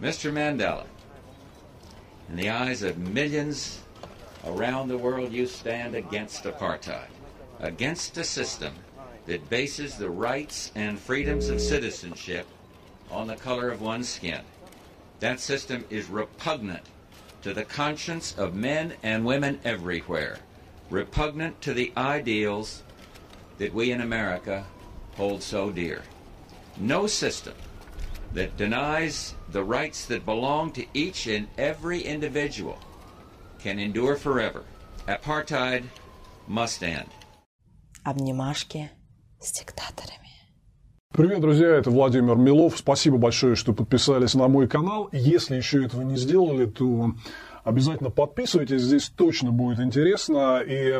Mr. Mandela, in the eyes of millions around the world, you stand against apartheid, against a system that bases the rights and freedoms of citizenship on the color of one's skin. That system is repugnant to the conscience of men and women everywhere, repugnant to the ideals that we in America hold so dear. No system that denies the rights that belong to each and every individual can endure forever. Apartheid must end. Обнимашки с диктаторами. Привет, друзья, это Владимир Милов. Спасибо большое, что подписались на мой канал. Если еще этого не сделали, то обязательно подписывайтесь, здесь точно будет интересно. И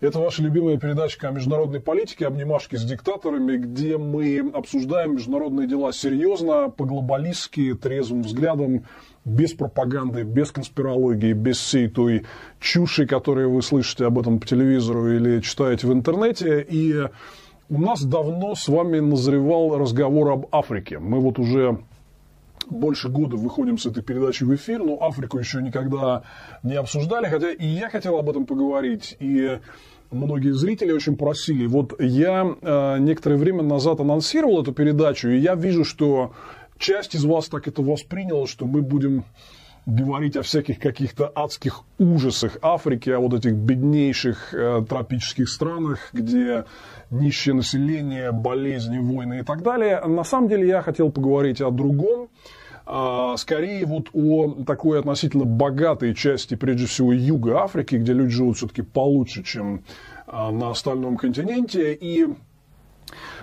это ваша любимая передача о международной политике, обнимашки с диктаторами, где мы обсуждаем международные дела серьезно, по-глобалистски, трезвым взглядом, без пропаганды, без конспирологии, без всей той чуши, которую вы слышите об этом по телевизору или читаете в интернете. И у нас давно с вами назревал разговор об Африке. Мы вот уже больше года выходим с этой передачей в эфир, но Африку еще никогда не обсуждали, хотя и я хотел об этом поговорить, и многие зрители очень просили. Вот я э, некоторое время назад анонсировал эту передачу, и я вижу, что часть из вас так это восприняла, что мы будем говорить о всяких каких-то адских ужасах Африки, о вот этих беднейших э, тропических странах, где нищее население, болезни, войны и так далее. На самом деле я хотел поговорить о другом, а, скорее вот о такой относительно богатой части, прежде всего, юга Африки, где люди живут все-таки получше, чем а, на остальном континенте. И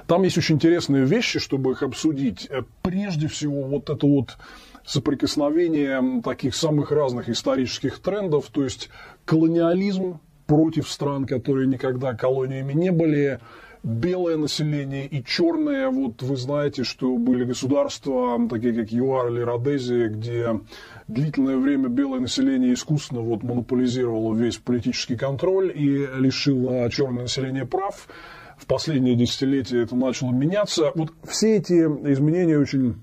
там есть очень интересные вещи, чтобы их обсудить. Прежде всего, вот это вот соприкосновение таких самых разных исторических трендов, то есть колониализм против стран, которые никогда колониями не были, белое население и черное. Вот вы знаете, что были государства, такие как ЮАР или Родезия, где длительное время белое население искусственно вот монополизировало весь политический контроль и лишило черное население прав. В последние десятилетия это начало меняться. Вот все эти изменения очень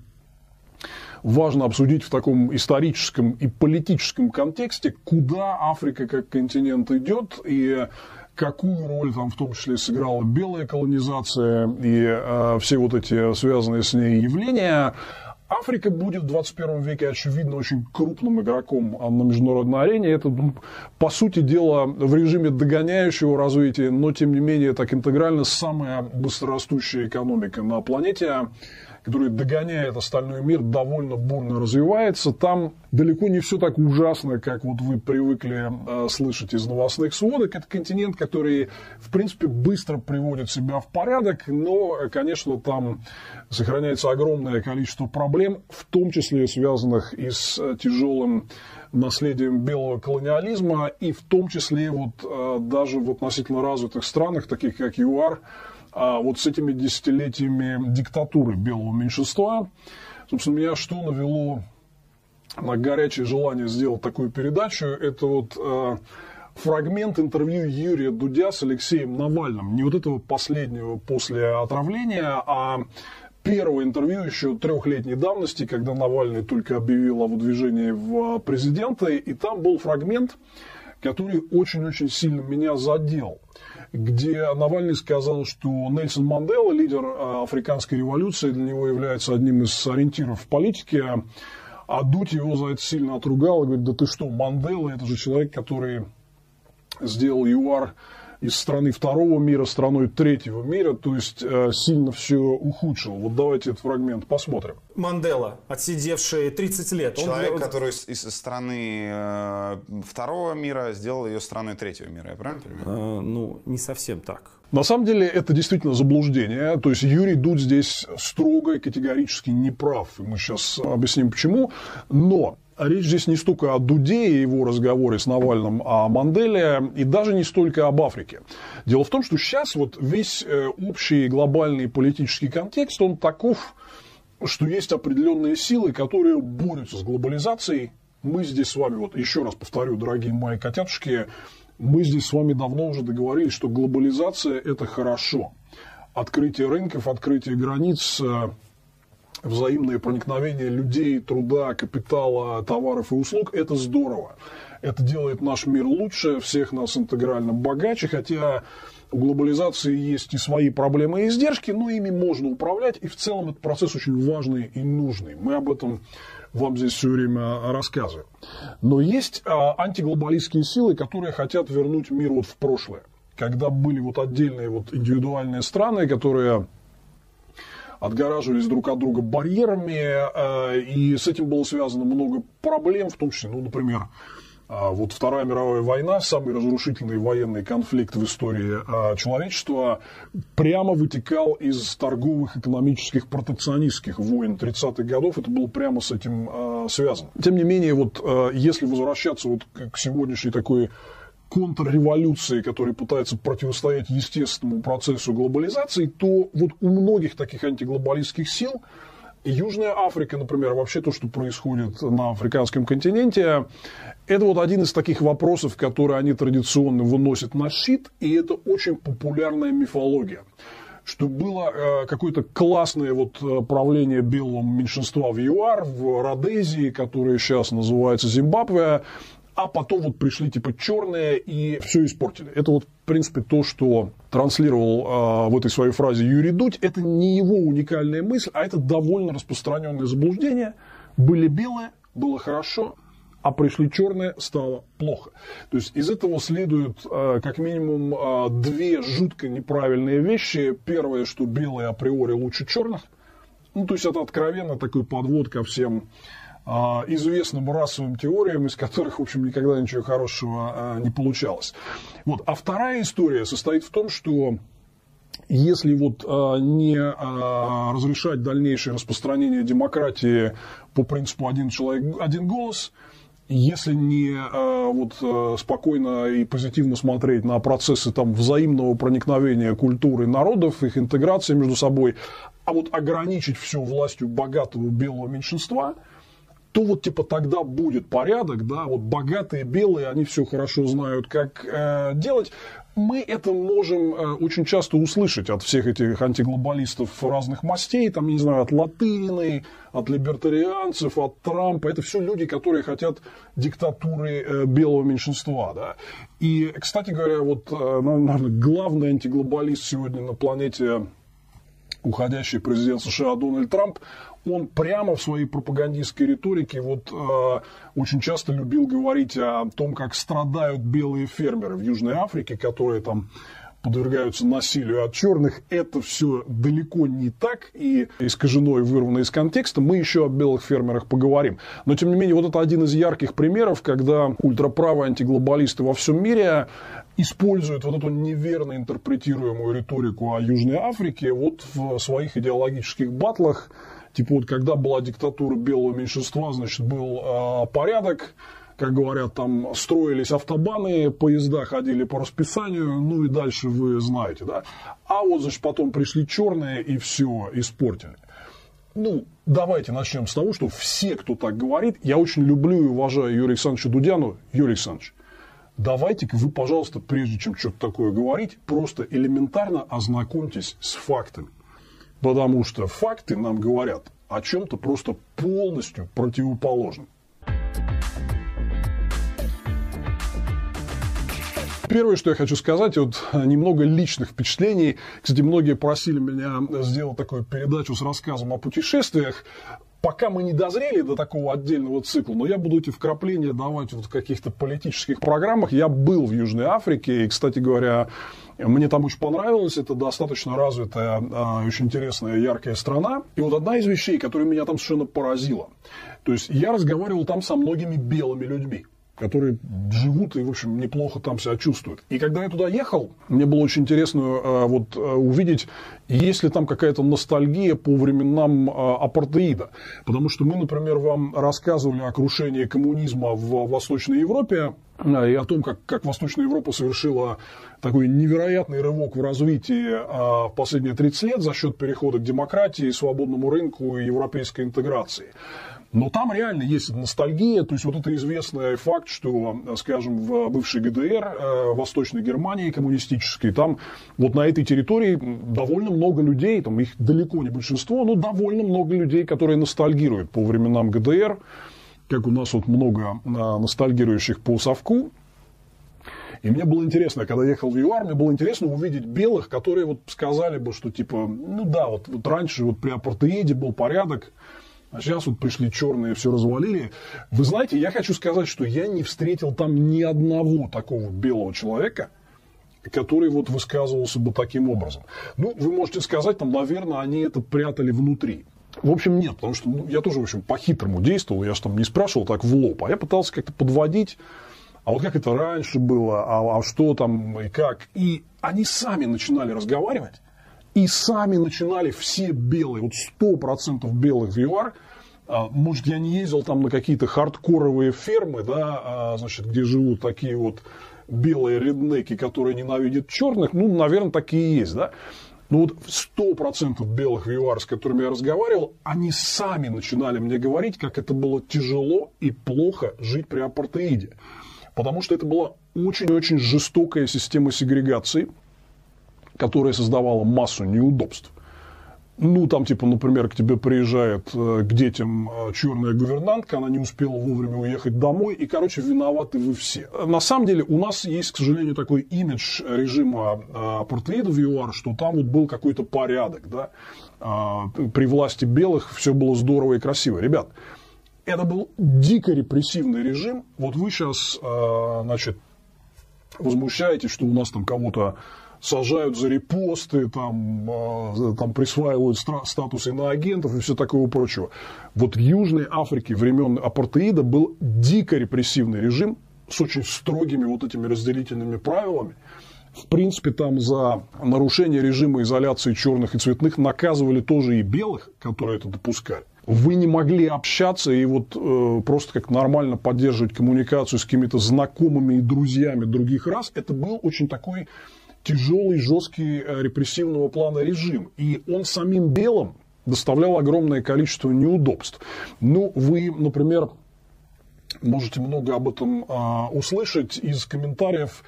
важно обсудить в таком историческом и политическом контексте, куда Африка как континент идет и какую роль там в том числе сыграла белая колонизация и э, все вот эти связанные с ней явления. Африка будет в 21 веке, очевидно, очень крупным игроком на международной арене. Это, ну, по сути дела, в режиме догоняющего развития, но, тем не менее, так интегрально самая быстрорастущая экономика на планете который догоняет остальной мир, довольно бурно развивается. Там далеко не все так ужасно, как вот вы привыкли э, слышать из новостных сводок. Это континент, который, в принципе, быстро приводит себя в порядок, но, конечно, там сохраняется огромное количество проблем, в том числе связанных и с тяжелым наследием белого колониализма, и в том числе вот э, даже в относительно развитых странах, таких как ЮАР, а вот с этими десятилетиями диктатуры белого меньшинства, собственно, меня что навело на горячее желание сделать такую передачу, это вот э, фрагмент интервью Юрия Дудя с Алексеем Навальным. Не вот этого последнего после отравления, а первого интервью еще трехлетней давности, когда Навальный только объявил о выдвижении в президенты, и там был фрагмент, который очень-очень сильно меня задел где Навальный сказал, что Нельсон Мандела, лидер а, африканской революции, для него является одним из ориентиров в политике, а Дудь его за это сильно отругал и говорит, да ты что, Мандела, это же человек, который сделал ЮАР из страны второго мира страной третьего мира, то есть э, сильно все ухудшил. Вот давайте этот фрагмент посмотрим. Мандела, отсидевший 30 лет. Человек, он... который из, из страны э, второго мира сделал ее страной третьего мира, я правильно понимаю? А, ну, не совсем так. На самом деле это действительно заблуждение. То есть Юрий Дудь здесь строго и категорически не прав. И мы сейчас объясним почему. Но речь здесь не столько о Дуде и его разговоре с Навальным, а о Манделе, и даже не столько об Африке. Дело в том, что сейчас вот весь э, общий глобальный политический контекст, он таков, что есть определенные силы, которые борются с глобализацией. Мы здесь с вами, вот еще раз повторю, дорогие мои котятушки, мы здесь с вами давно уже договорились, что глобализация – это хорошо. Открытие рынков, открытие границ, э, взаимное проникновение людей, труда, капитала, товаров и услуг – это здорово. Это делает наш мир лучше, всех нас интегрально богаче, хотя у глобализации есть и свои проблемы и издержки, но ими можно управлять, и в целом этот процесс очень важный и нужный. Мы об этом вам здесь все время рассказываем. Но есть а, антиглобалистские силы, которые хотят вернуть мир вот в прошлое. Когда были вот отдельные вот индивидуальные страны, которые отгораживались друг от друга барьерами, э, и с этим было связано много проблем, в том числе, ну, например, а вот Вторая мировая война, самый разрушительный военный конфликт в истории а, человечества, прямо вытекал из торговых, экономических, протекционистских войн 30-х годов. Это было прямо с этим связано. Тем не менее, вот если возвращаться вот к сегодняшней такой контрреволюции, которая пытается противостоять естественному процессу глобализации, то вот у многих таких антиглобалистских сил Южная Африка, например, вообще то, что происходит на африканском континенте, это вот один из таких вопросов, которые они традиционно выносят на щит, и это очень популярная мифология. Что было э, какое-то классное вот э, правление белого меньшинства в ЮАР, в Родезии, которое сейчас называется Зимбабве, а потом вот пришли типа черные и все испортили. Это вот, в принципе, то, что транслировал э, в этой своей фразе Юрий Дудь. Это не его уникальная мысль, а это довольно распространенное заблуждение. Были белые, было хорошо, а пришли черные, стало плохо. То есть из этого следует э, как минимум э, две жутко неправильные вещи. Первое, что белые априори лучше черных. Ну, то есть это откровенно такой подвод ко всем известным расовым теориям, из которых, в общем, никогда ничего хорошего а, не получалось. Вот. А вторая история состоит в том, что если вот а, не разрешать дальнейшее распространение демократии по принципу один человек, один голос, если не вот, спокойно и позитивно смотреть на процессы там, взаимного проникновения культуры народов, их интеграции между собой, а вот ограничить все властью богатого белого меньшинства – то вот типа тогда будет порядок, да, вот богатые белые, они все хорошо знают, как э, делать. Мы это можем э, очень часто услышать от всех этих антиглобалистов разных мастей, там, не знаю, от Латыниной, от либертарианцев, от Трампа. Это все люди, которые хотят диктатуры э, белого меньшинства, да. И, кстати говоря, вот, э, наверное, главный антиглобалист сегодня на планете уходящий президент США Дональд Трамп, он прямо в своей пропагандистской риторике вот э, очень часто любил говорить о том, как страдают белые фермеры в Южной Африке, которые там подвергаются насилию от черных, это все далеко не так и искажено и вырвано из контекста. Мы еще о белых фермерах поговорим. Но, тем не менее, вот это один из ярких примеров, когда ультраправые антиглобалисты во всем мире используют вот эту неверно интерпретируемую риторику о Южной Африке вот в своих идеологических батлах, Типа вот когда была диктатура белого меньшинства, значит, был э, порядок, как говорят, там строились автобаны, поезда ходили по расписанию, ну и дальше вы знаете, да. А вот, значит, потом пришли черные и все испортили. Ну, давайте начнем с того, что все, кто так говорит, я очень люблю и уважаю Юрия Александровича Дудяну. Юрий Александрович, давайте-ка вы, пожалуйста, прежде чем что-то такое говорить, просто элементарно ознакомьтесь с фактами. Потому что факты нам говорят о чем-то просто полностью противоположном. Первое, что я хочу сказать, вот немного личных впечатлений. Кстати, многие просили меня сделать такую передачу с рассказом о путешествиях. Пока мы не дозрели до такого отдельного цикла, но я буду эти вкрапления давать вот в каких-то политических программах. Я был в Южной Африке, и, кстати говоря, мне там очень понравилось. Это достаточно развитая, а, очень интересная, яркая страна. И вот одна из вещей, которая меня там совершенно поразила. То есть я разговаривал там со многими белыми людьми которые живут и, в общем, неплохо там себя чувствуют. И когда я туда ехал, мне было очень интересно э, вот, э, увидеть, есть ли там какая-то ностальгия по временам э, апартеида. Потому что мы, например, вам рассказывали о крушении коммунизма в Восточной Европе и о том, как, как Восточная Европа совершила такой невероятный рывок в развитии в последние 30 лет за счет перехода к демократии, свободному рынку и европейской интеграции. Но там реально есть ностальгия, то есть вот это известный факт, что, скажем, в бывшей ГДР, э, Восточной Германии коммунистической, там вот на этой территории довольно много людей, там их далеко не большинство, но довольно много людей, которые ностальгируют по временам ГДР, как у нас вот много э, ностальгирующих по совку. И мне было интересно, когда я ехал в ЮАР, мне было интересно увидеть белых, которые вот сказали бы, что типа, ну да, вот, вот раньше вот при апартеиде был порядок, а сейчас вот пришли черные, все развалили. Вы знаете, я хочу сказать, что я не встретил там ни одного такого белого человека, который вот высказывался бы таким образом. Ну, вы можете сказать, там, наверное, они это прятали внутри. В общем, нет, потому что ну, я тоже, в общем, по-хитрому действовал, я же там не спрашивал так в лоб, а я пытался как-то подводить, а вот как это раньше было, а, а что там и как. И они сами начинали разговаривать, и сами начинали все белые, вот сто процентов белых в ЮАР, а, может, я не ездил там на какие-то хардкоровые фермы, да, а, значит, где живут такие вот белые реднеки, которые ненавидят черных, ну, наверное, такие и есть, да. Но вот сто процентов белых в ЮАР, с которыми я разговаривал, они сами начинали мне говорить, как это было тяжело и плохо жить при апартеиде. Потому что это была очень-очень жестокая система сегрегации – которая создавала массу неудобств. Ну, там, типа, например, к тебе приезжает э, к детям э, черная гувернантка, она не успела вовремя уехать домой, и, короче, виноваты вы все. На самом деле, у нас есть, к сожалению, такой имидж режима э, апартеида в ЮАР, что там вот был какой-то порядок, да, при власти белых все было здорово и красиво. Ребят, это был дико репрессивный режим. Вот вы сейчас, значит, возмущаетесь, что у нас там кого-то сажают за репосты, там, а, там присваивают статусы иноагентов и все такого прочего. Вот в Южной Африке времен апартеида был дико репрессивный режим с очень строгими вот этими разделительными правилами. В принципе, там за нарушение режима изоляции черных и цветных наказывали тоже и белых, которые это допускали. Вы не могли общаться и вот э, просто как нормально поддерживать коммуникацию с какими-то знакомыми и друзьями других рас. Это был очень такой тяжелый, жесткий э, репрессивного плана режим. И он самим белым доставлял огромное количество неудобств. Ну, вы, например, можете много об этом а, услышать из комментариев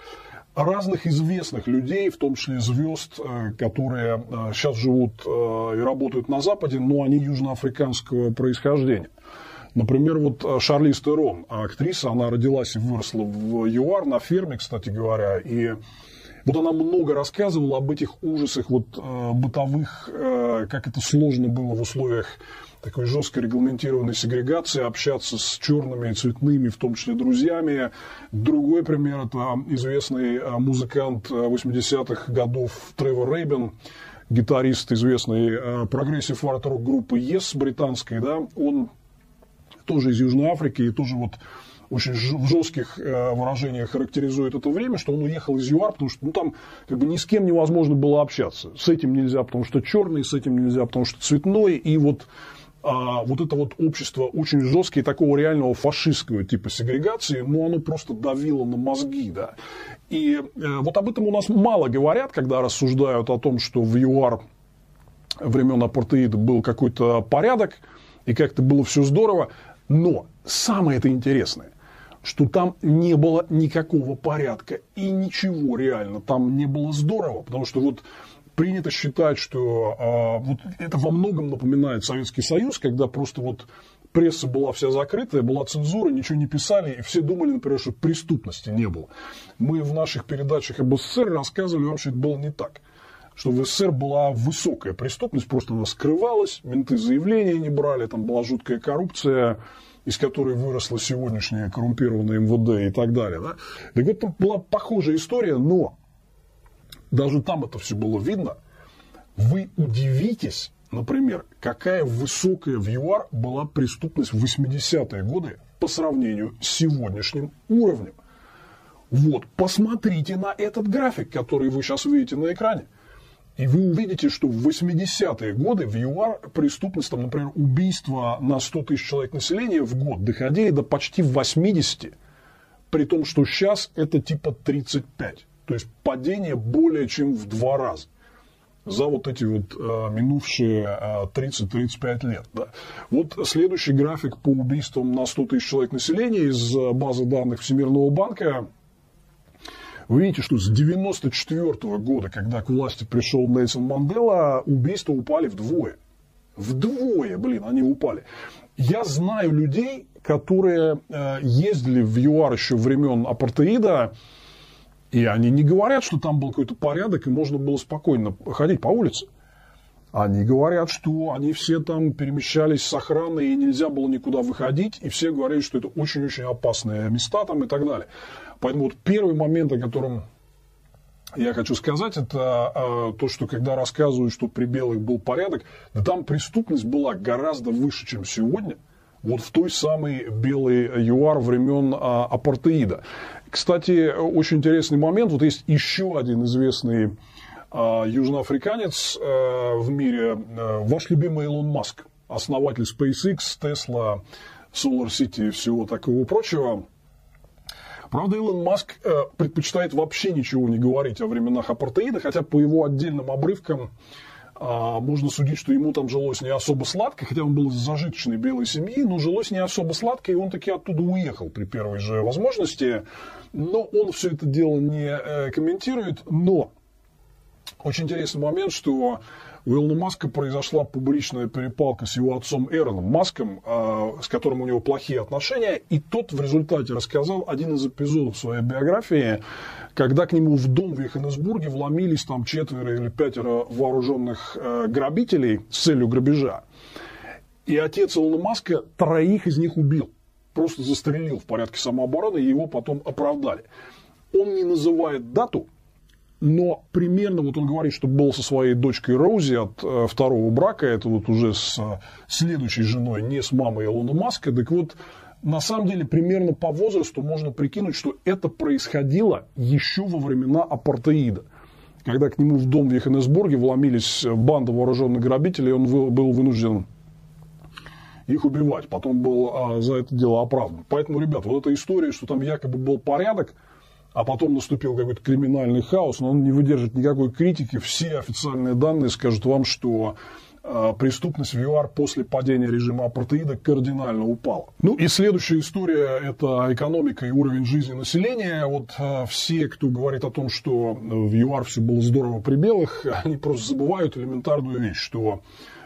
разных известных людей, в том числе звезд, э, которые сейчас живут а, и работают на Западе, но они южноафриканского происхождения. Например, вот Шарли Стерон, актриса, она родилась и выросла в ЮАР на ферме, кстати говоря, и вот она много рассказывала об этих ужасах вот, э, бытовых, э, как это сложно было в условиях такой жестко регламентированной сегрегации, общаться с черными и цветными, в том числе друзьями. Другой пример – это известный э, музыкант 80-х годов Тревор Рэбин, гитарист известной прогрессив арт группы Yes британской, да, он тоже из Южной Африки и тоже вот очень в жестких э, выражениях характеризует это время, что он уехал из ЮАР, потому что ну, там как бы ни с кем невозможно было общаться. С этим нельзя, потому что черный, с этим нельзя, потому что цветной. И вот а вот это вот общество очень жесткое, такого реального фашистского типа сегрегации, ну, оно просто давило на мозги, да. И э, вот об этом у нас мало говорят, когда рассуждают о том, что в ЮАР времен апартеида был какой-то порядок, и как-то было все здорово. Но самое это интересное, что там не было никакого порядка и ничего реально там не было здорово, потому что вот принято считать, что а, вот это во многом напоминает Советский Союз, когда просто вот пресса была вся закрытая, была цензура, ничего не писали, и все думали, например, что преступности не было. Мы в наших передачах об СССР рассказывали вам, что это было не так. Что в СССР была высокая преступность, просто она скрывалась, менты заявления не брали, там была жуткая коррупция, из которой выросло сегодняшнее коррумпированное МВД и так далее. Да? Так это была похожая история, но даже там это все было видно. Вы удивитесь, например, какая высокая в ЮАР была преступность в 80-е годы по сравнению с сегодняшним уровнем. Вот, посмотрите на этот график, который вы сейчас видите на экране. И вы увидите, что в 80-е годы в ЮАР преступность, там, например, убийства на 100 тысяч человек населения в год доходили до почти 80, при том, что сейчас это типа 35. То есть падение более чем в два раза. за вот эти вот э, минувшие э, 30-35 лет. Да. Вот следующий график по убийствам на 100 тысяч человек населения из э, базы данных Всемирного банка. Вы видите, что с 1994 года, когда к власти пришел Нельсон Мандела, убийства упали вдвое. Вдвое, блин, они упали. Я знаю людей, которые э, ездили в ЮАР еще времен апартеида, и они не говорят, что там был какой-то порядок, и можно было спокойно ходить по улице. Они говорят, что они все там перемещались с охраной, и нельзя было никуда выходить, и все говорили, что это очень-очень опасные места там и так далее. Поэтому вот первый момент, о котором я хочу сказать, это э, то, что когда рассказывают, что при белых был порядок, да там преступность была гораздо выше, чем сегодня. Вот в той самой белой ЮАР времен а, апартеида. Кстати, очень интересный момент. Вот есть еще один известный а, южноафриканец а, в мире, а, ваш любимый Илон Маск, основатель SpaceX, Tesla, Solar City и всего такого прочего. Правда, Илон Маск э, предпочитает вообще ничего не говорить о временах апартеида, хотя по его отдельным обрывкам а, можно судить, что ему там жилось не особо сладко, хотя он был из зажиточной белой семьи, но жилось не особо сладко, и он таки оттуда уехал при первой же возможности. Но он все это дело не э, комментирует. Но очень интересный момент, что у Илона Маска произошла публичная перепалка с его отцом Эроном Маском, а, с которым у него плохие отношения, и тот в результате рассказал один из эпизодов своей биографии, когда к нему в дом в Йоханнесбурге вломились там четверо или пятеро вооруженных э, грабителей с целью грабежа. И отец Илона Маска троих из них убил. Просто застрелил в порядке самообороны, и его потом оправдали. Он не называет дату, но примерно вот он говорит, что был со своей дочкой Роузи от э, второго брака, это вот уже с э, следующей женой, не с мамой Илона Маска. Так вот, на самом деле, примерно по возрасту можно прикинуть, что это происходило еще во времена апартеида. Когда к нему в дом в Йоханнесбурге вломились банда вооруженных грабителей, он был вынужден их убивать. Потом был а, за это дело оправдан. Поэтому, ребят, вот эта история, что там якобы был порядок, а потом наступил какой-то криминальный хаос, но он не выдержит никакой критики. Все официальные данные скажут вам, что э, преступность в ЮАР после падения режима апартеида кардинально упала. Ну и следующая история – это экономика и уровень жизни населения. Вот э, все, кто говорит о том, что в ЮАР все было здорово при белых, они просто забывают элементарную вещь, что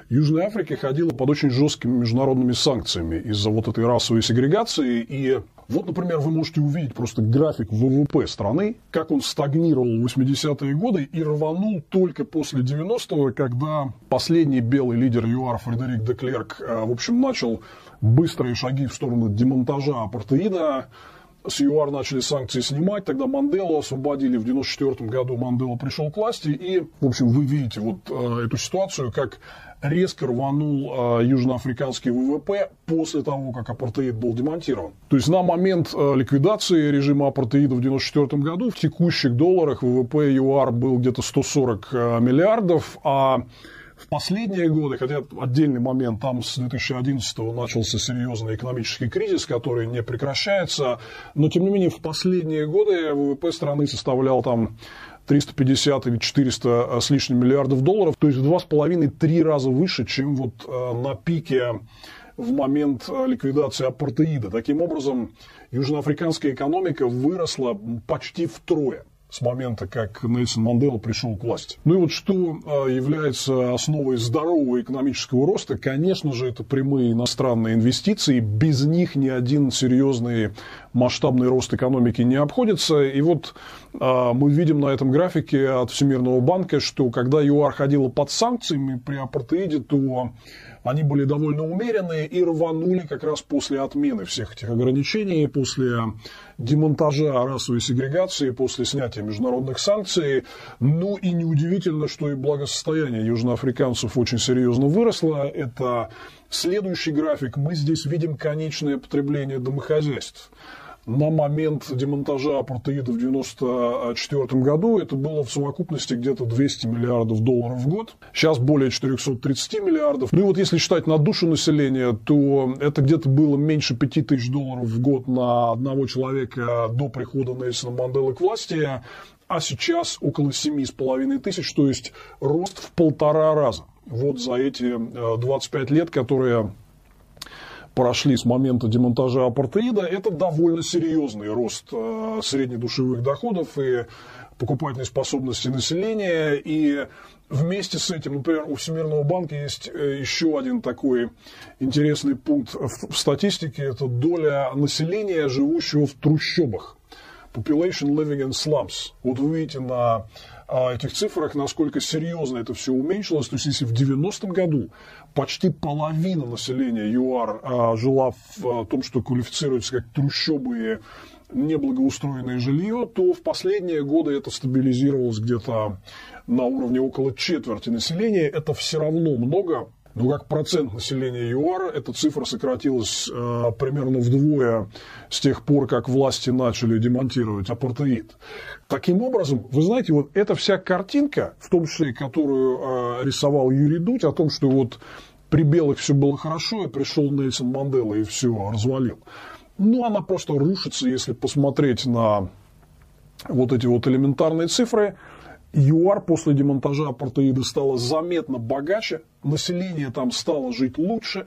Южная Африка ходила под очень жесткими международными санкциями из-за вот этой расовой сегрегации. И вот, например, вы можете увидеть просто график ВВП страны, как он стагнировал в 80-е годы и рванул только после 90-го, когда последний белый лидер ЮАР Фредерик Деклерк, э, в общем, начал быстрые шаги в сторону демонтажа апартеида, с ЮАР начали санкции снимать, тогда Манделу освободили, в 1994 году Мандела пришел к власти, и, в общем, вы видите вот э, эту ситуацию, как резко рванул э, южноафриканский ВВП после того, как апартеид был демонтирован. То есть на момент э, ликвидации режима апартеида в 1994 году в текущих долларах ВВП ЮАР был где-то 140 э, миллиардов, а в последние годы, хотя отдельный момент, там с 2011 начался серьезный экономический кризис, который не прекращается, но тем не менее в последние годы ВВП страны составлял там 350 или 400 э, с лишним миллиардов долларов, то есть в два с половиной-три раза выше, чем вот э, на пике в момент э, ликвидации апартеида. Таким образом, южноафриканская экономика выросла почти втрое с момента, как Нельсон Мандела пришел к власти. Ну и вот что является основой здорового экономического роста, конечно же, это прямые иностранные инвестиции. Без них ни один серьезный масштабный рост экономики не обходится. И вот а, мы видим на этом графике от Всемирного банка, что когда ЮАР ходила под санкциями при апартеиде, то они были довольно умеренные и рванули как раз после отмены всех этих ограничений, после демонтажа расовой сегрегации, после снятия международных санкций. Ну и неудивительно, что и благосостояние южноафриканцев очень серьезно выросло. Это следующий график. Мы здесь видим конечное потребление домохозяйств на момент демонтажа апартеида в 1994 году это было в совокупности где-то 200 миллиардов долларов в год. Сейчас более 430 миллиардов. Ну и вот если считать на душу населения, то это где-то было меньше 5 тысяч долларов в год на одного человека до прихода Нельсона Манделы к власти. а сейчас около 7,5 тысяч, то есть рост в полтора раза. Вот за эти 25 лет, которые прошли с момента демонтажа апартеида, это довольно серьезный рост среднедушевых доходов и покупательной способности населения. И вместе с этим, например, у Всемирного банка есть э, еще один такой интересный пункт в статистике. Это доля населения, живущего в трущобах. Population living in slums. Вот вы видите на а, этих цифрах, насколько серьезно это все уменьшилось. То есть, если в 90-м году почти половина населения ЮАР а, жила в а, том, что квалифицируется как трущобы и неблагоустроенное жилье, то в последние годы это стабилизировалось где-то на уровне около четверти населения. Это все равно много, но как процент населения ЮАР эта цифра сократилась э, примерно вдвое с тех пор, как власти начали демонтировать апартеид. Таким образом, вы знаете, вот эта вся картинка, в том числе, которую э, рисовал Юрий Дудь, о том, что вот при белых все было хорошо, и пришел Нельсон Мандела и все развалил. Ну, она просто рушится, если посмотреть на вот эти вот элементарные цифры. ЮАР после демонтажа апартеида стало заметно богаче, население там стало жить лучше.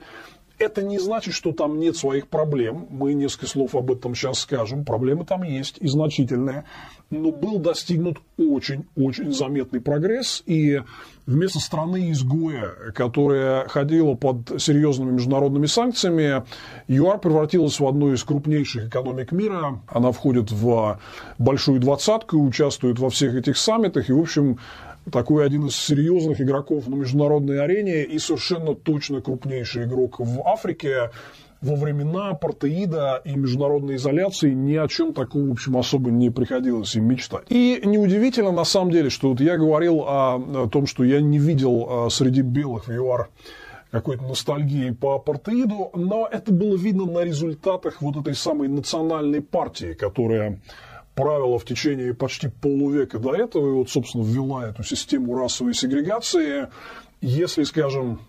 Это не значит, что там нет своих проблем. Мы несколько слов об этом сейчас скажем. Проблемы там есть и значительные но был достигнут очень-очень заметный прогресс, и вместо страны-изгоя, которая ходила под серьезными международными санкциями, ЮАР превратилась в одну из крупнейших экономик мира. Она входит в большую двадцатку, участвует во всех этих саммитах, и, в общем, такой один из серьезных игроков на международной арене и совершенно точно крупнейший игрок в Африке во времена апартеида и международной изоляции ни о чем таком, в общем, особо не приходилось им мечтать. И неудивительно, на самом деле, что вот я говорил о, том, что я не видел а, среди белых в ЮАР какой-то ностальгии по апартеиду, но это было видно на результатах вот этой самой национальной партии, которая правила в течение почти полувека до этого, и вот, собственно, ввела эту систему расовой сегрегации. Если, скажем,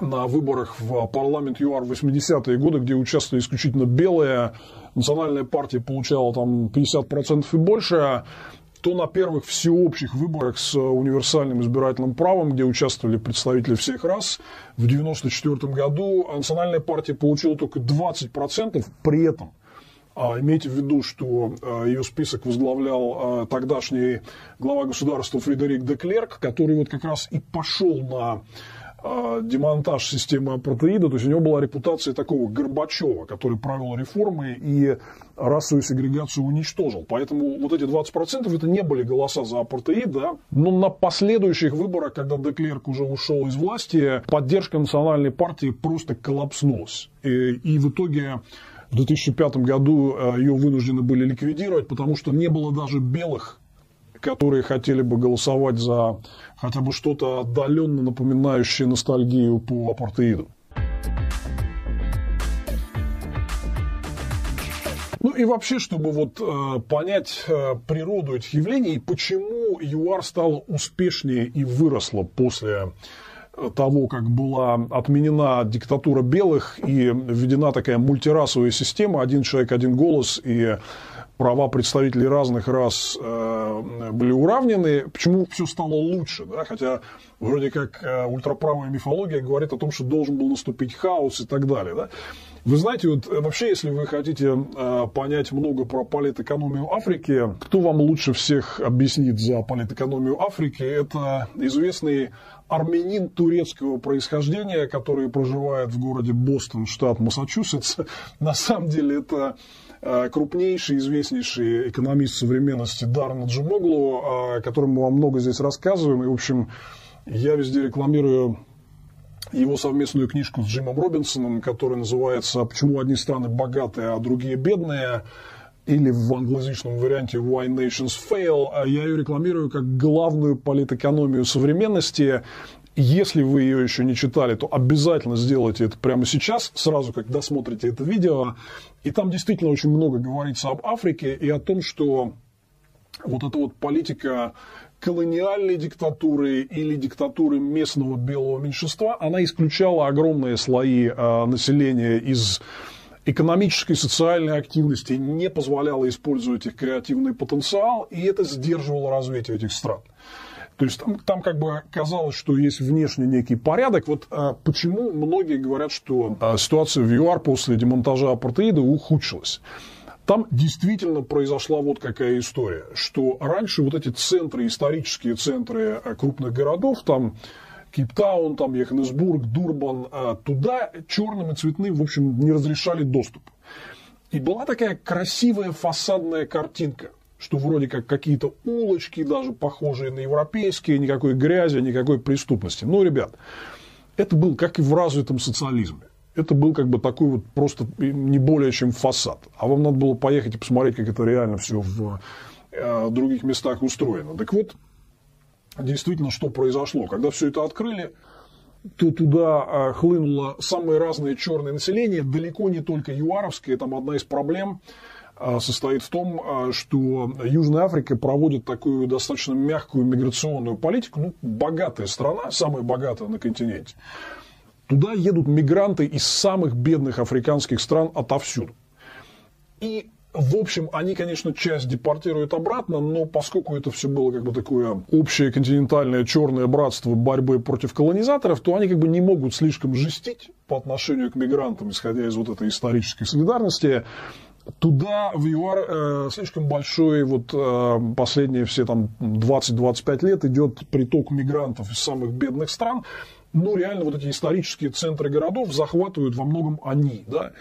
на выборах в парламент ЮАР в 80-е годы, где участвовали исключительно белые, национальная партия получала там 50% и больше, то на первых всеобщих выборах с универсальным избирательным правом, где участвовали представители всех рас, в 1994 году национальная партия получила только 20%, при этом Имейте в виду, что а, ее список возглавлял а, тогдашний глава государства Фредерик де Клерк, который вот как раз и пошел на а, демонтаж системы апартеида, то есть у него была репутация такого Горбачева, который провел реформы и расовую сегрегацию уничтожил. Поэтому вот эти 20% это не были голоса за апартеид, да. Но на последующих выборах, когда Деклерк уже ушел из власти, поддержка национальной партии просто коллапснулась. И, и в итоге в 2005 году э, ее вынуждены были ликвидировать, потому что не было даже белых которые хотели бы голосовать за хотя бы что-то отдаленно напоминающее ностальгию по апартеиду. Ну и вообще, чтобы вот э, понять э, природу этих явлений, почему ЮАР стал успешнее и выросла после того, как была отменена диктатура белых и введена такая мультирасовая система, один человек, один голос, и права представителей разных рас э, были уравнены, почему все стало лучше, да? хотя вроде как э, ультраправая мифология говорит о том, что должен был наступить хаос и так далее. Да? Вы знаете, вот э, вообще, если вы хотите э, понять много про политэкономию Африки, кто вам лучше всех объяснит за политэкономию Африки, это известный армянин турецкого происхождения, который проживает в городе Бостон, штат Массачусетс. На самом деле это Э, крупнейший, известнейший экономист современности Дарна Джимоглу, о котором мы вам много здесь рассказываем. И, в общем, я везде рекламирую его совместную книжку с Джимом Робинсоном, которая называется «Почему одни страны богатые, а другие бедные?» или в англоязычном варианте «Why Nations Fail». А я ее рекламирую как главную политэкономию современности. Если вы ее еще не читали, то обязательно сделайте это прямо сейчас, сразу как досмотрите это видео. И там действительно очень много говорится об Африке и о том, что вот эта вот политика колониальной диктатуры или диктатуры местного белого меньшинства, она исключала огромные слои э, населения из экономической и социальной активности не позволяло использовать их креативный потенциал, и это сдерживало развитие этих стран. То есть там, там как бы казалось, что есть внешний некий порядок. Вот а, почему многие говорят, что а, ситуация в ЮАР после демонтажа апартеида ухудшилась. Там действительно произошла вот какая история, что раньше вот эти центры, исторические центры а, крупных городов, там Кейптаун, там Йоханнесбург, Дурбан, а, туда черным и цветным, в общем, не разрешали доступ. И была такая красивая фасадная картинка – что вроде как какие-то улочки, даже похожие на европейские, никакой грязи, никакой преступности. Но, ребят, это был как и в развитом социализме. Это был как бы такой вот просто не более чем фасад. А вам надо было поехать и посмотреть, как это реально все в э, других местах устроено. Так вот, действительно, что произошло? Когда все это открыли, то туда э, хлынуло самое разное черное население, далеко не только юаровское. Там одна из проблем – а, состоит в том, что Южная Африка проводит такую достаточно мягкую миграционную политику. Ну, богатая страна, самая богатая на континенте. Туда едут мигранты из самых бедных африканских стран отовсюду. И в общем, они, конечно, часть депортируют обратно, но поскольку это все было как бы такое общее континентальное черное братство борьбы против колонизаторов, то они как бы не могут слишком жестить по отношению к мигрантам, исходя из вот этой исторической солидарности туда в ЮАР э, слишком большой, вот э, последние все там 20-25 лет идет приток мигрантов из самых бедных стран. Ну, реально, вот эти исторические центры городов захватывают во многом они, да.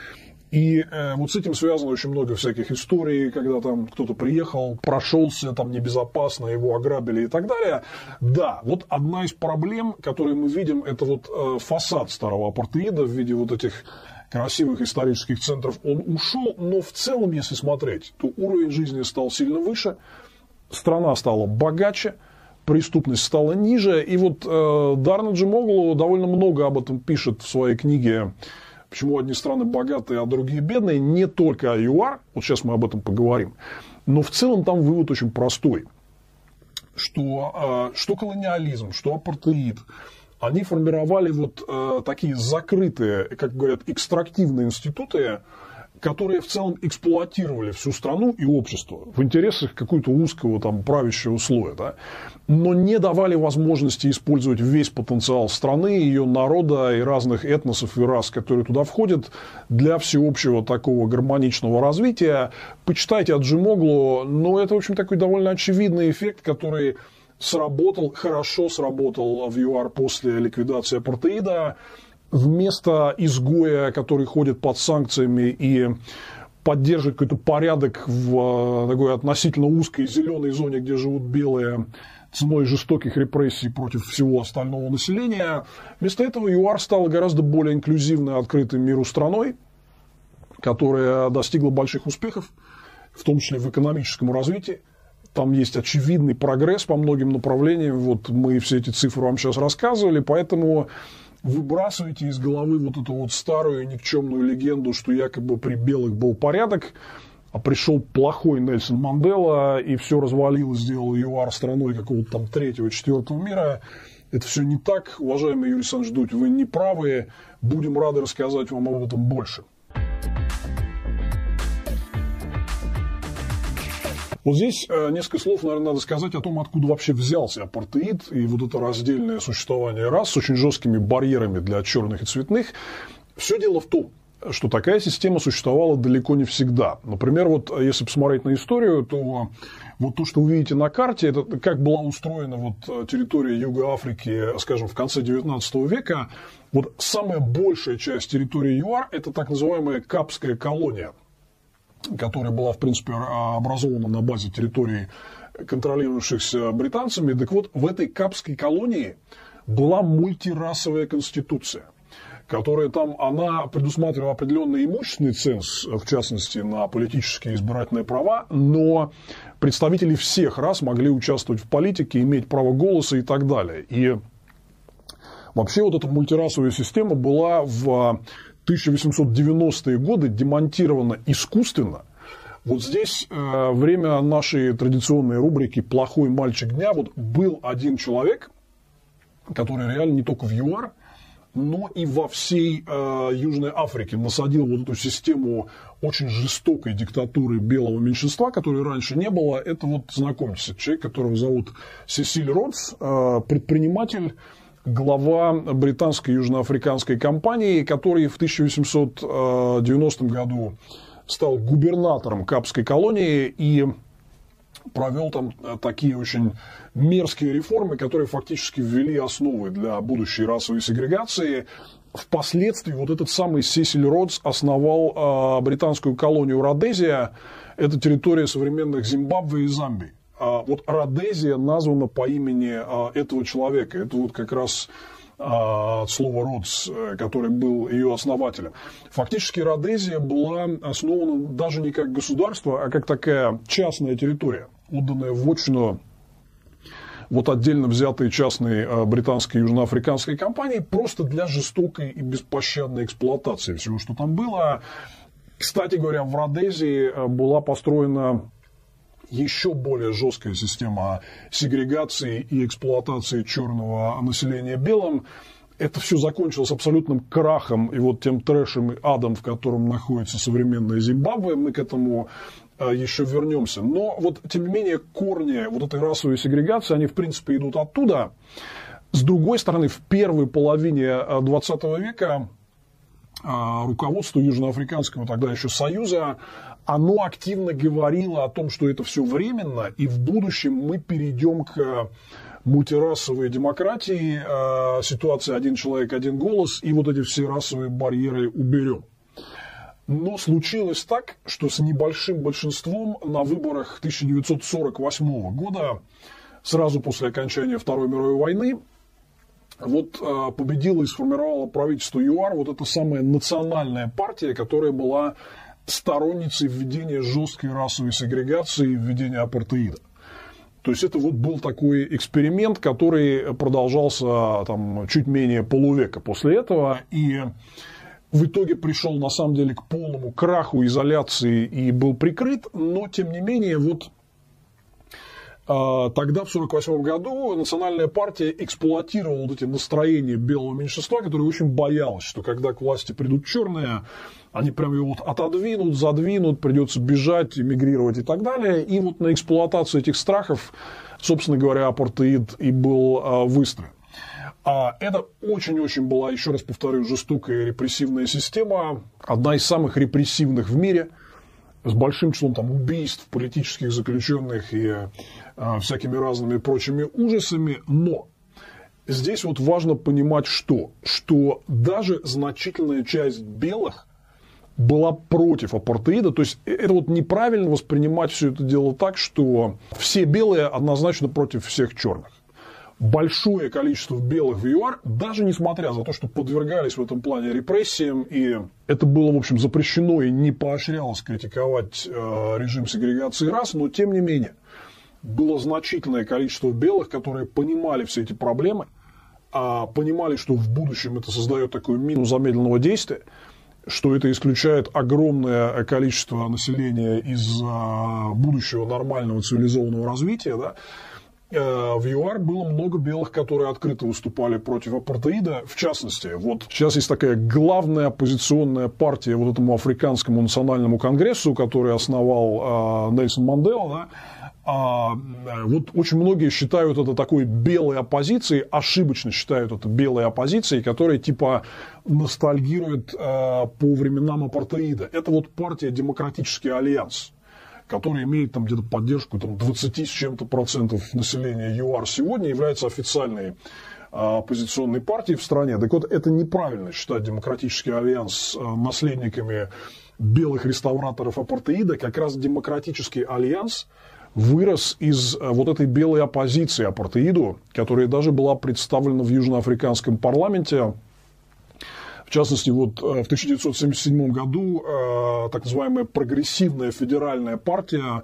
И э, вот с этим связано очень много всяких историй, когда там кто-то приехал, прошелся там небезопасно, его ограбили и так далее. Да, вот одна из проблем, которые мы видим, это вот э, фасад старого апартеида в виде вот этих красивых исторических центров он ушел, но в целом, если смотреть, то уровень жизни стал сильно выше, страна стала богаче, преступность стала ниже. И вот э, Дарна Джимоглу довольно много об этом пишет в своей книге «Почему одни страны богатые, а другие бедные». Не только о ЮАР, вот сейчас мы об этом поговорим, но в целом там вывод очень простой, что, э, что колониализм, что апартеид – они формировали вот э, такие закрытые, как говорят, экстрактивные институты, которые в целом эксплуатировали всю страну и общество в интересах какого-то узкого там правящего слоя, да, но не давали возможности использовать весь потенциал страны, ее народа и разных этносов и рас, которые туда входят, для всеобщего такого гармоничного развития. Почитайте Аджимоглу, но это, в общем, такой довольно очевидный эффект, который сработал, хорошо сработал в ЮАР после ликвидации апартеида. Вместо изгоя, который ходит под санкциями и поддерживает какой-то порядок в э, такой относительно узкой зеленой зоне, где живут белые, ценой жестоких репрессий против всего остального населения. Вместо этого ЮАР стала гораздо более инклюзивной, открытой миру страной, которая достигла больших успехов, в том числе в экономическом развитии. Там есть очевидный прогресс по многим направлениям. Вот мы все эти цифры вам сейчас рассказывали, поэтому выбрасывайте из головы вот эту вот старую никчемную легенду, что якобы при белых был порядок, а пришел плохой Нельсон Мандела и все развалил, сделал ЮАР страной какого-то там третьего, четвертого мира. Это все не так, уважаемый Юрий Александрович Дудь, вы не правы. Будем рады рассказать вам об этом больше. Вот здесь э, несколько слов, наверное, надо сказать о том, откуда вообще взялся апартеид и вот это раздельное существование рас с очень жесткими барьерами для черных и цветных. Все дело в том, что такая система существовала далеко не всегда. Например, вот э, если посмотреть на историю, то вот то, что вы видите на карте, это как была устроена вот э, территория Юга Африки, скажем, в конце XIX века. Вот самая большая часть территории ЮАР – это так называемая Капская колония – которая была, в принципе, образована на базе территории, контролирующихся британцами. Так вот, в этой Капской колонии была мультирасовая конституция которая там, она предусматривала определенный имущественный ценз, в частности, на политические избирательные права, но представители всех рас могли участвовать в политике, иметь право голоса и так далее. И вообще вот эта мультирасовая система была в 1890-е годы демонтировано искусственно. Вот здесь э, время нашей традиционной рубрики «Плохой мальчик дня». Вот был один человек, который реально не только в ЮАР, но и во всей э, Южной Африке насадил вот эту систему очень жестокой диктатуры белого меньшинства, которой раньше не было. Это вот, знакомьтесь, человек, которого зовут Сесиль Родс, э, предприниматель, глава британской южноафриканской компании, который в 1890 году стал губернатором Капской колонии и провел там э, такие очень мерзкие реформы, которые фактически ввели основы для будущей расовой сегрегации. Впоследствии вот этот самый Сесиль Родс основал э, британскую колонию Родезия. Это территория современных Зимбабве и Замбии. А вот Родезия названа по имени а, этого человека. Это вот как раз от слова «родс», который был ее основателем. Фактически Родезия была основана даже не как государство, а как такая частная территория, отданная в отчину вот отдельно взятой частной а, британской южноафриканской компании просто для жестокой и беспощадной эксплуатации всего, что там было. Кстати говоря, в Родезии а, была построена еще более жесткая система сегрегации и эксплуатации черного населения белым. Это все закончилось абсолютным крахом и вот тем трэшем и адом, в котором находится современная Зимбабве. Мы к этому а, еще вернемся. Но вот, тем не менее, корни вот этой расовой сегрегации, они, в принципе, идут оттуда. С другой стороны, в первой половине 20 а, века а, руководство Южноафриканского тогда еще Союза оно активно говорило о том, что это все временно, и в будущем мы перейдем к мультирасовой демократии, э, ситуация один человек, один голос, и вот эти все расовые барьеры уберем. Но случилось так, что с небольшим большинством на выборах 1948 года, сразу после окончания Второй мировой войны, вот э, победила и сформировала правительство ЮАР вот эта самая национальная партия, которая была сторонницей введения жесткой расовой сегрегации и введения апартеида. То есть это вот был такой эксперимент, который продолжался там, чуть менее полувека после этого. И в итоге пришел на самом деле к полному краху изоляции и был прикрыт. Но тем не менее вот Тогда, в 1948 году, национальная партия эксплуатировала вот эти настроения белого меньшинства, которое очень боялось, что когда к власти придут черные, они прям его вот отодвинут, задвинут, придется бежать, эмигрировать и так далее. И вот на эксплуатацию этих страхов, собственно говоря, апартеид и был а, выстроен. А это очень-очень была, еще раз повторю, жестокая репрессивная система, одна из самых репрессивных в мире, с большим числом там, убийств политических заключенных и а, всякими разными прочими ужасами, но здесь вот важно понимать что? Что даже значительная часть белых – была против апартеида. То есть э, это вот неправильно воспринимать все это дело так, что все белые однозначно против всех черных. Большое количество белых в ЮАР, даже несмотря за то, что подвергались в этом плане репрессиям, и это было, в общем, запрещено и не поощрялось критиковать э, режим сегрегации рас, но тем не менее, было значительное количество белых, которые понимали все эти проблемы, а понимали, что в будущем это создает такую мину замедленного действия, что это исключает огромное количество населения из а, будущего нормального цивилизованного развития, да, э, в ЮАР было много белых, которые открыто выступали против апартеида. В частности, вот сейчас есть такая главная оппозиционная партия вот этому африканскому национальному конгрессу, который основал э, Нельсон Мандела, да, а, вот очень многие считают это такой белой оппозицией, ошибочно считают это белой оппозицией, которая типа ностальгирует а, по временам апартеида. Это вот партия Демократический альянс, которая имеет там где-то поддержку там, 20 с чем-то процентов населения ЮАР сегодня, является официальной а, оппозиционной партией в стране. Так вот, это неправильно считать Демократический альянс а, наследниками белых реставраторов апартеида. Как раз Демократический альянс – вырос из э, вот этой белой оппозиции апартеиду, которая даже была представлена в Южноафриканском парламенте. В частности, вот э, в 1977 году э, так называемая прогрессивная федеральная партия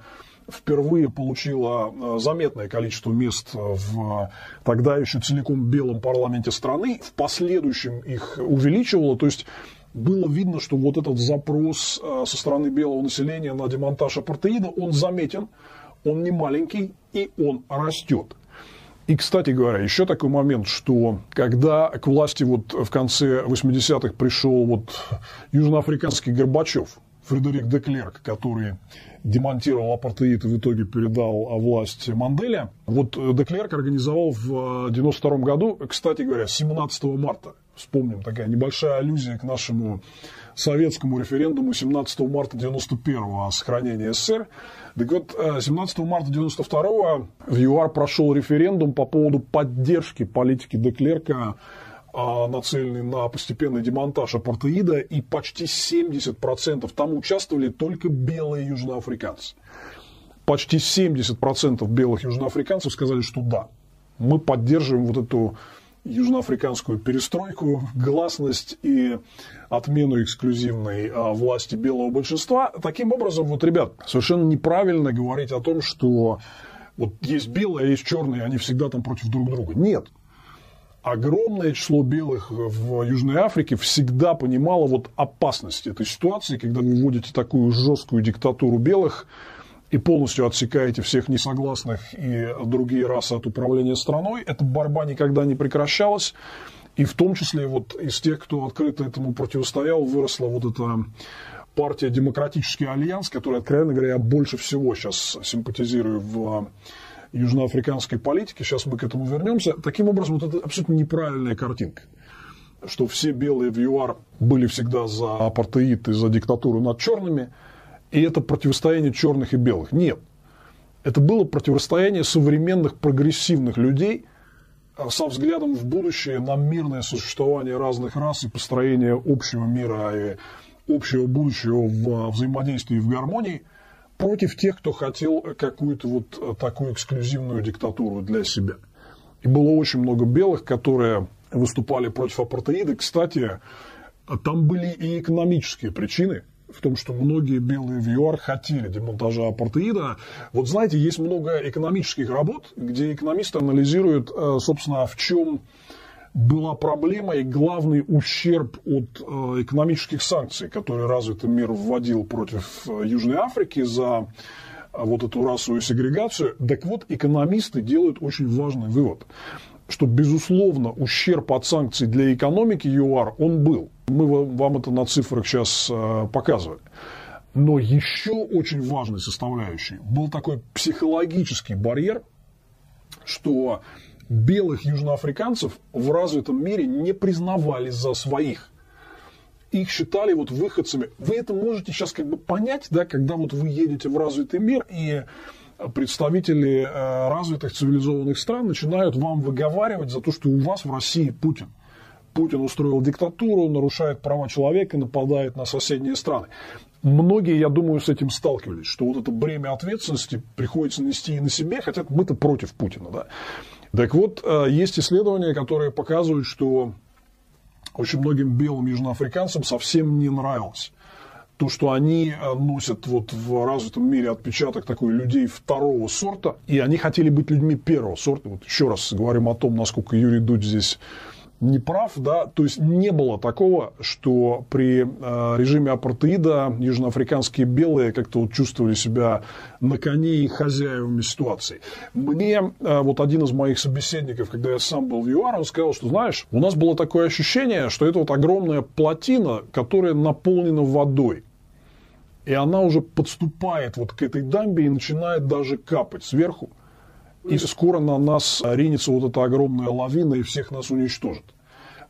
впервые получила заметное количество мест в тогда еще целиком белом парламенте страны, в последующем их увеличивала, то есть было видно, что вот этот запрос со стороны белого населения на демонтаж апартеида, он заметен, он не маленький, и он растет. И, кстати говоря, еще такой момент, что когда к власти вот в конце 80-х пришел вот южноафриканский Горбачев, Фредерик Деклерк, который демонтировал апартеид и в итоге передал власть Манделя. Вот Деклерк организовал в 92 году, кстати говоря, 17 марта, вспомним, такая небольшая аллюзия к нашему советскому референдуму 17 марта 91 о сохранении СССР. Так вот, 17 марта 92 в ЮАР прошел референдум по поводу поддержки политики Деклерка нацеленный на постепенный демонтаж апартеида, и почти 70% там участвовали только белые южноафриканцы. Почти 70% белых южноафриканцев сказали, что да, мы поддерживаем вот эту южноафриканскую перестройку, гласность и отмену эксклюзивной а, власти белого большинства. Таким образом, вот, ребят, совершенно неправильно говорить о том, что вот есть белые, а есть черные, они всегда там против друг друга. Нет огромное число белых в Южной Африке всегда понимало вот опасность этой ситуации, когда вы вводите такую жесткую диктатуру белых и полностью отсекаете всех несогласных и другие расы от управления страной. Эта борьба никогда не прекращалась. И в том числе вот из тех, кто открыто этому противостоял, выросла вот эта партия «Демократический альянс», которая, откровенно говоря, я больше всего сейчас симпатизирую в южноафриканской политики, сейчас мы к этому вернемся. Таким образом, вот это абсолютно неправильная картинка что все белые в ЮАР были всегда за апартеид и за диктатуру над черными, и это противостояние черных и белых. Нет. Это было противостояние современных прогрессивных людей а, со взглядом в будущее на мирное существование разных рас и построение общего мира и общего будущего в взаимодействии и в гармонии – против тех, кто хотел какую-то вот э, такую эксклюзивную диктатуру для себя. И было очень много белых, которые выступали против апартеида. Кстати, там были и экономические причины в том, что многие белые в ЮАР хотели демонтажа апартеида. Вот знаете, есть много экономических работ, где экономисты анализируют, э, собственно, в чем была проблема и главный ущерб от э, экономических санкций, которые развитый мир вводил против э, Южной Африки за вот эту расовую сегрегацию. Так вот, экономисты делают очень важный вывод, что, безусловно, ущерб от санкций для экономики ЮАР, он был. Мы вам это на цифрах сейчас показывали. Но еще очень важной составляющей был такой психологический барьер, что белых южноафриканцев в развитом мире не признавали за своих. Их считали вот выходцами. Вы это можете сейчас как бы понять, да, когда вот вы едете в развитый мир и представители э, развитых цивилизованных стран начинают вам выговаривать за то, что у вас в России Путин. Путин устроил диктатуру, нарушает права человека, нападает на соседние страны. Многие, я думаю, с этим сталкивались, что вот это бремя ответственности приходится нести и на себе, хотя мы-то против Путина, да. Так вот, э, есть исследования, которые показывают, что очень многим белым южноафриканцам совсем не нравилось то, что они э, носят вот в развитом мире отпечаток такой людей второго сорта, и они хотели быть людьми первого сорта. Вот еще раз говорим о том, насколько Юрий Дудь здесь не прав, да, то есть не было такого, что при э, режиме апартеида южноафриканские белые как-то вот чувствовали себя на коне и хозяевами ситуации. Мне э, вот один из моих собеседников, когда я сам был в ЮАР, он сказал, что, знаешь, у нас было такое ощущение, что это вот огромная плотина, которая наполнена водой. И она уже подступает вот к этой дамбе и начинает даже капать сверху. И скоро на нас ринется вот эта огромная лавина и всех нас уничтожит.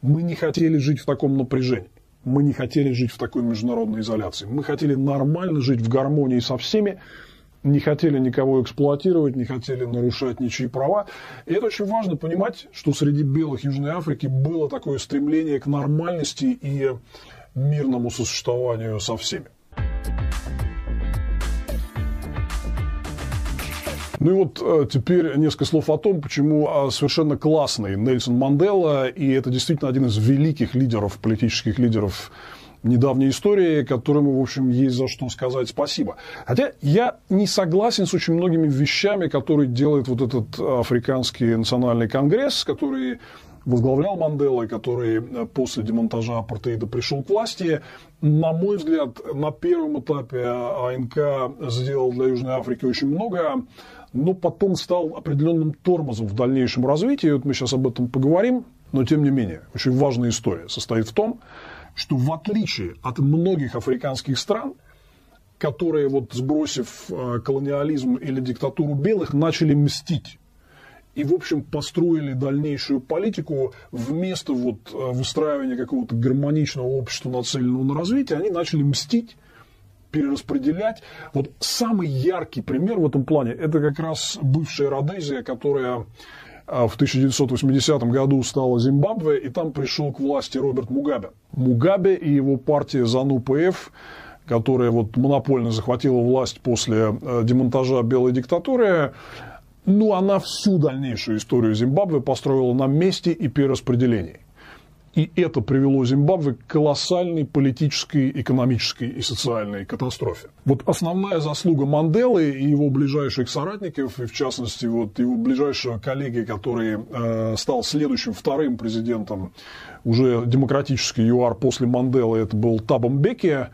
Мы не хотели жить в таком напряжении. Мы не хотели жить в такой международной изоляции. Мы хотели нормально жить в гармонии со всеми, не хотели никого эксплуатировать, не хотели нарушать ничьи права. И это очень важно понимать, что среди белых Южной Африки было такое стремление к нормальности и мирному существованию со всеми. Ну и вот э, теперь несколько слов о том, почему а, совершенно классный Нельсон Мандела, и это действительно один из великих лидеров, политических лидеров недавней истории, которому, в общем, есть за что сказать спасибо. Хотя я не согласен с очень многими вещами, которые делает вот этот Африканский национальный конгресс, который возглавлял Мандела, который э, после демонтажа апартеида пришел к власти, на мой взгляд, на первом этапе АНК сделал для Южной Африки очень много, но потом стал определенным тормозом в дальнейшем развитии. Вот мы сейчас об этом поговорим, но тем не менее, очень важная история состоит в том, что в отличие от многих африканских стран, которые, вот, сбросив э, колониализм или диктатуру белых, начали мстить и, в общем, построили дальнейшую политику вместо вот э, выстраивания какого-то гармоничного общества, нацеленного на развитие, они начали мстить перераспределять. Вот самый яркий пример в этом плане – это как раз бывшая Родезия, которая э, в 1980 году стала Зимбабве, и там пришел к власти Роберт Мугабе. Мугабе и его партия ЗАНУ-ПФ, которая вот монопольно захватила власть после э, демонтажа белой диктатуры, ну, она всю дальнейшую историю Зимбабве построила на месте и перераспределении. И это привело Зимбабве к колоссальной политической, экономической и социальной катастрофе. Вот основная заслуга Манделы и его ближайших соратников, и в частности вот его ближайшего коллеги, который э, стал следующим вторым президентом уже демократической ЮАР после Манделы, это был Табом Беки,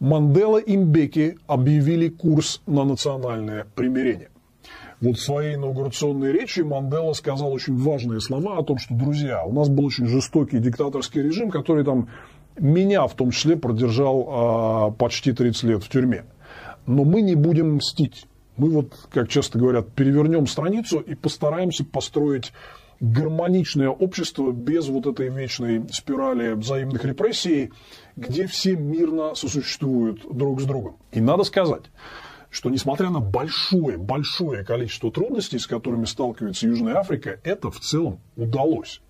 Мандела и Мбеки объявили курс на национальное примирение. Вот в своей инаугурационной речи Мандела сказал очень важные слова о том, что, друзья, у нас был очень жестокий диктаторский режим, который там меня в том числе продержал а, почти 30 лет в тюрьме. Но мы не будем мстить. Мы вот, как часто говорят, перевернем страницу и постараемся построить гармоничное общество без вот этой вечной спирали взаимных репрессий, где все мирно сосуществуют друг с другом. И надо сказать, что несмотря на большое, большое количество трудностей, с которыми сталкивается Южная Африка, это в целом удалось.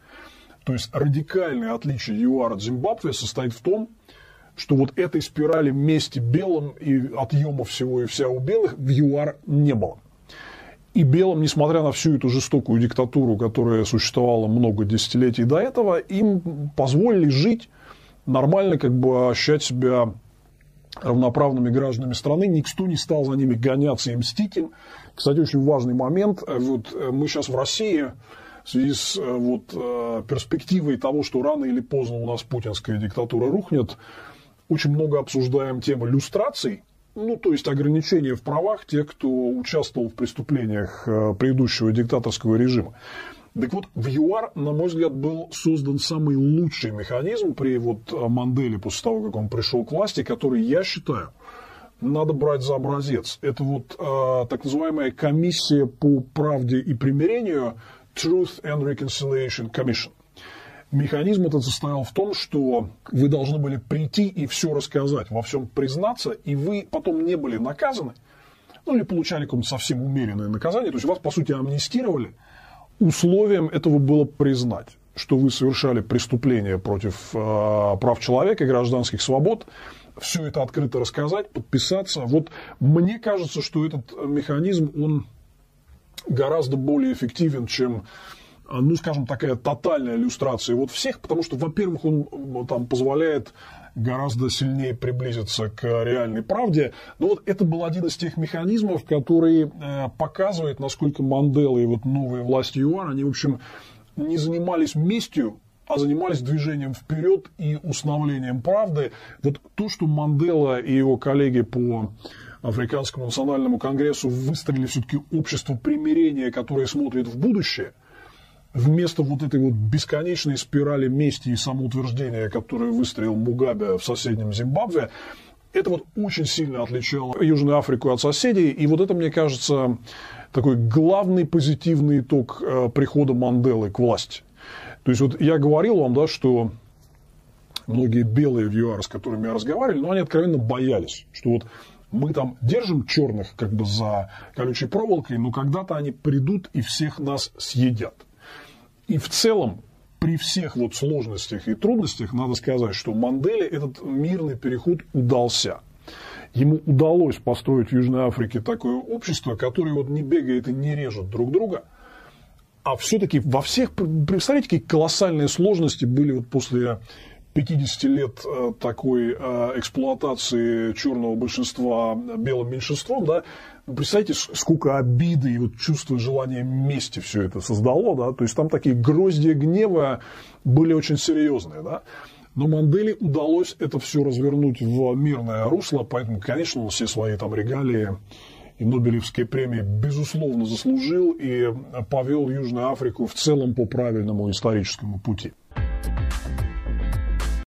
То есть радикальное отличие ЮАР от Зимбабве состоит в том, что вот этой спирали мести белым и отъема всего и вся у белых в ЮАР не было. И белым, несмотря на всю эту жестокую диктатуру, которая существовала много десятилетий до этого, им позволили жить нормально, как бы ощущать себя равноправными гражданами страны, никто не стал за ними гоняться и мстить им. Кстати, очень важный момент. Вот э, мы сейчас в России в связи с э, вот, э, перспективой того, что рано или поздно у нас путинская диктатура рухнет, очень много обсуждаем тему люстраций, ну, то есть ограничения в правах тех, кто участвовал в преступлениях предыдущего диктаторского режима. Так вот, в ЮАР, на мой взгляд, был создан самый лучший механизм при вот Манделе после того, как он пришел к власти, который, я считаю, надо брать за образец. Это вот э, так называемая комиссия по правде и примирению Truth and Reconciliation Commission. Механизм этот состоял в том, что вы должны были прийти и все рассказать, во всем признаться, и вы потом не были наказаны, ну или получали какое-то совсем умеренное наказание, то есть вас, по сути, амнистировали – условием этого было признать, что вы совершали преступление против э, прав человека и гражданских свобод, все это открыто рассказать, подписаться. Вот мне кажется, что этот механизм, он гораздо более эффективен, чем ну, скажем, такая тотальная иллюстрация вот всех, потому что, во-первых, он там позволяет гораздо сильнее приблизиться к реальной правде. Но вот это был один из тех механизмов, который э, показывает, насколько Мандела и вот новые власти ЮАР, они, в общем, не занимались местью, а занимались движением вперед и установлением правды. Вот то, что Мандела и его коллеги по Африканскому национальному конгрессу выстроили все-таки общество примирения, которое смотрит в будущее – вместо вот этой вот бесконечной спирали мести и самоутверждения, которую выстроил Мугабе в соседнем Зимбабве, это вот очень сильно отличало Южную Африку от соседей. И вот это, мне кажется, такой главный позитивный итог э, прихода Манделы к власти. То есть вот я говорил вам, да, что многие белые в ЮАР, с которыми я разговаривал, но они откровенно боялись, что вот мы там держим черных как бы за колючей проволокой, но когда-то они придут и всех нас съедят. И в целом, при всех вот сложностях и трудностях, надо сказать, что Манделе этот мирный переход удался. Ему удалось построить в Южной Африке такое общество, которое вот не бегает и не режет друг друга, а все-таки во всех, представляете, какие колоссальные сложности были вот после 50 лет э, такой э, эксплуатации черного большинства белым меньшинством, да, представьте, сколько обиды и вот чувство желания мести все это создало, да, то есть там такие гроздья гнева были очень серьезные, да. Но Мандели удалось это все развернуть в мирное русло, поэтому, конечно, он все свои там регалии и Нобелевские премии, безусловно, заслужил и повел Южную Африку в целом по правильному историческому пути.